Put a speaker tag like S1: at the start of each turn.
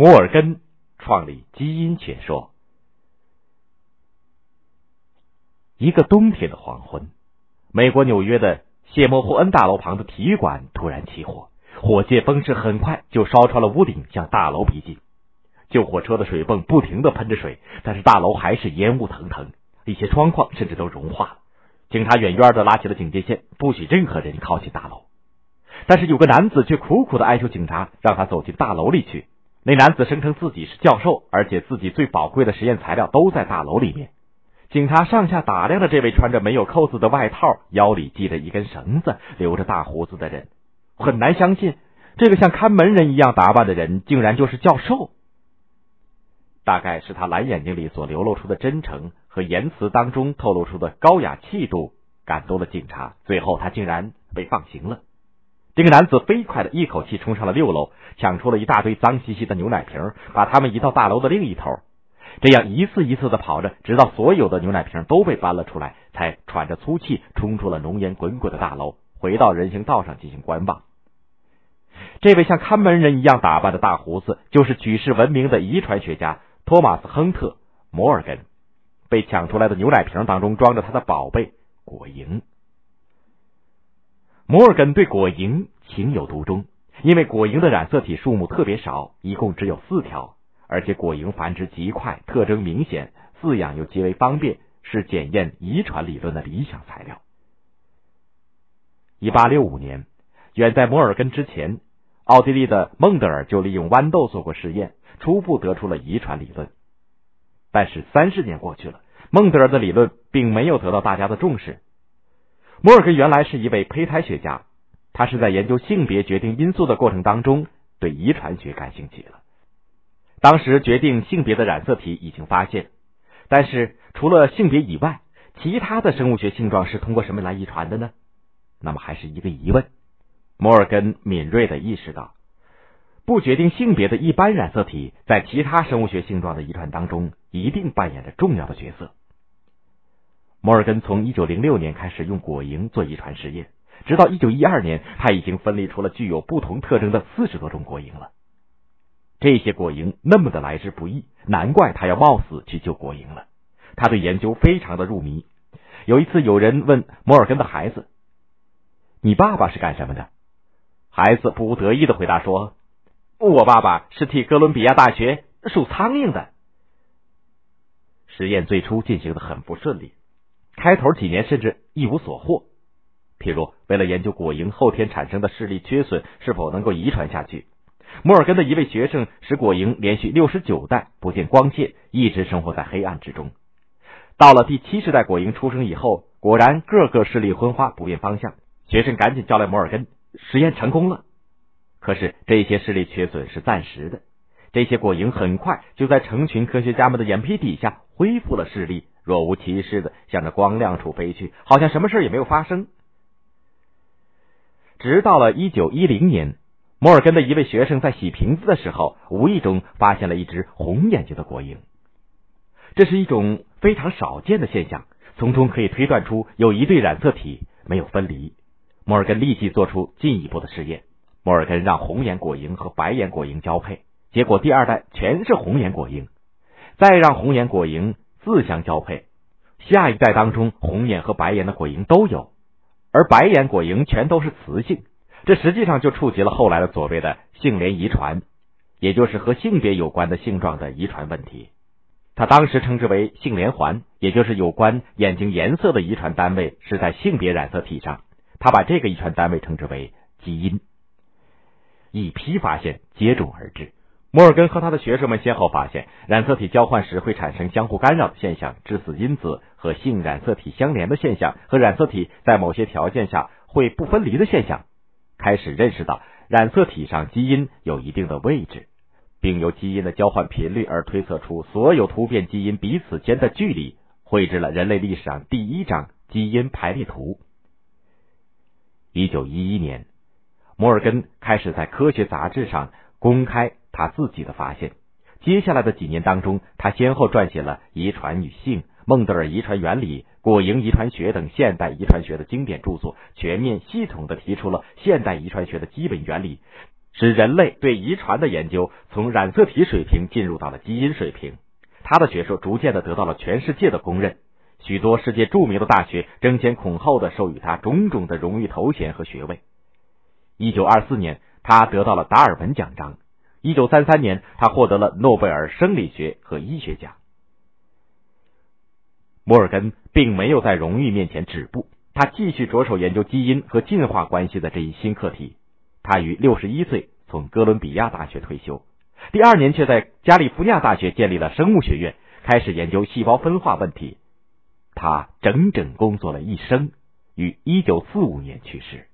S1: 摩尔根创立基因学说。一个冬天的黄昏，美国纽约的谢莫霍恩大楼旁的体育馆突然起火，火箭风势很快就烧穿了屋顶，向大楼逼近。救火车的水泵不停的喷着水，但是大楼还是烟雾腾腾，一些窗框甚至都融化了。警察远远的拉起了警戒线，不许任何人靠近大楼。但是有个男子却苦苦的哀求警察，让他走进大楼里去。那男子声称自己是教授，而且自己最宝贵的实验材料都在大楼里面。警察上下打量着这位穿着没有扣子的外套、腰里系着一根绳子、留着大胡子的人，很难相信这个像看门人一样打扮的人竟然就是教授。大概是他蓝眼睛里所流露出的真诚和言辞当中透露出的高雅气度感动了警察，最后他竟然被放行了。这个男子飞快的一口气冲上了六楼，抢出了一大堆脏兮兮的牛奶瓶，把他们移到大楼的另一头。这样一次一次的跑着，直到所有的牛奶瓶都被搬了出来，才喘着粗气冲出了浓烟滚滚的大楼，回到人行道上进行观望。这位像看门人一样打扮的大胡子，就是举世闻名的遗传学家托马斯·亨特·摩尔根。被抢出来的牛奶瓶当中装着他的宝贝果蝇。摩尔根对果蝇情有独钟，因为果蝇的染色体数目特别少，一共只有四条。而且果蝇繁殖极快，特征明显，饲养又极为方便，是检验遗传理论的理想材料。一八六五年，远在摩尔根之前，奥地利的孟德尔就利用豌豆做过试验，初步得出了遗传理论。但是三十年过去了，孟德尔的理论并没有得到大家的重视。摩尔根原来是一位胚胎学家，他是在研究性别决定因素的过程当中，对遗传学感兴趣了。当时决定性别的染色体已经发现，但是除了性别以外，其他的生物学性状是通过什么来遗传的呢？那么还是一个疑问。摩尔根敏锐的意识到，不决定性别的一般染色体在其他生物学性状的遗传当中一定扮演着重要的角色。摩尔根从一九零六年开始用果蝇做遗传实验，直到一九一二年，他已经分离出了具有不同特征的四十多种果蝇了。这些果蝇那么的来之不易，难怪他要冒死去救果蝇了。他对研究非常的入迷。有一次，有人问摩尔根的孩子：“你爸爸是干什么的？”孩子不无得意的回答说：“我爸爸是替哥伦比亚大学数苍蝇的。”实验最初进行的很不顺利，开头几年甚至一无所获。譬如，为了研究果蝇后天产生的视力缺损是否能够遗传下去。摩尔根的一位学生使果蝇连续六十九代不见光线，一直生活在黑暗之中。到了第七十代果蝇出生以后，果然个个视力昏花，不辨方向。学生赶紧叫来摩尔根，实验成功了。可是这些视力缺损是暂时的，这些果蝇很快就在成群科学家们的眼皮底下恢复了视力，若无其事的向着光亮处飞去，好像什么事也没有发生。直到了一九一零年。摩尔根的一位学生在洗瓶子的时候，无意中发现了一只红眼睛的果蝇。这是一种非常少见的现象，从中可以推断出有一对染色体没有分离。摩尔根立即做出进一步的试验。摩尔根让红眼果蝇和白眼果蝇交配，结果第二代全是红眼果蝇。再让红眼果蝇自相交配，下一代当中红眼和白眼的果蝇都有，而白眼果蝇全都是雌性。这实际上就触及了后来的所谓的性联遗传，也就是和性别有关的性状的遗传问题。他当时称之为性连环，也就是有关眼睛颜色的遗传单位是在性别染色体上。他把这个遗传单位称之为基因。一批发现接踵而至，摩尔根和他的学生们先后发现，染色体交换时会产生相互干扰的现象，致死因子和性染色体相连的现象，和染色体在某些条件下会不分离的现象。开始认识到染色体上基因有一定的位置，并由基因的交换频率而推测出所有突变基因彼此间的距离，绘制了人类历史上第一张基因排列图。一九一一年，摩尔根开始在科学杂志上公开他自己的发现。接下来的几年当中，他先后撰写了《遗传与性》《孟德尔遗传原理》。果蝇遗传学等现代遗传学的经典著作，全面系统的提出了现代遗传学的基本原理，使人类对遗传的研究从染色体水平进入到了基因水平。他的学说逐渐的得到了全世界的公认，许多世界著名的大学争先恐后的授予他种种的荣誉头衔和学位。一九二四年，他得到了达尔文奖章。一九三三年，他获得了诺贝尔生理学和医学奖。摩尔根并没有在荣誉面前止步，他继续着手研究基因和进化关系的这一新课题。他于六十一岁从哥伦比亚大学退休，第二年却在加利福尼亚大学建立了生物学院，开始研究细胞分化问题。他整整工作了一生，于一九四五年去世。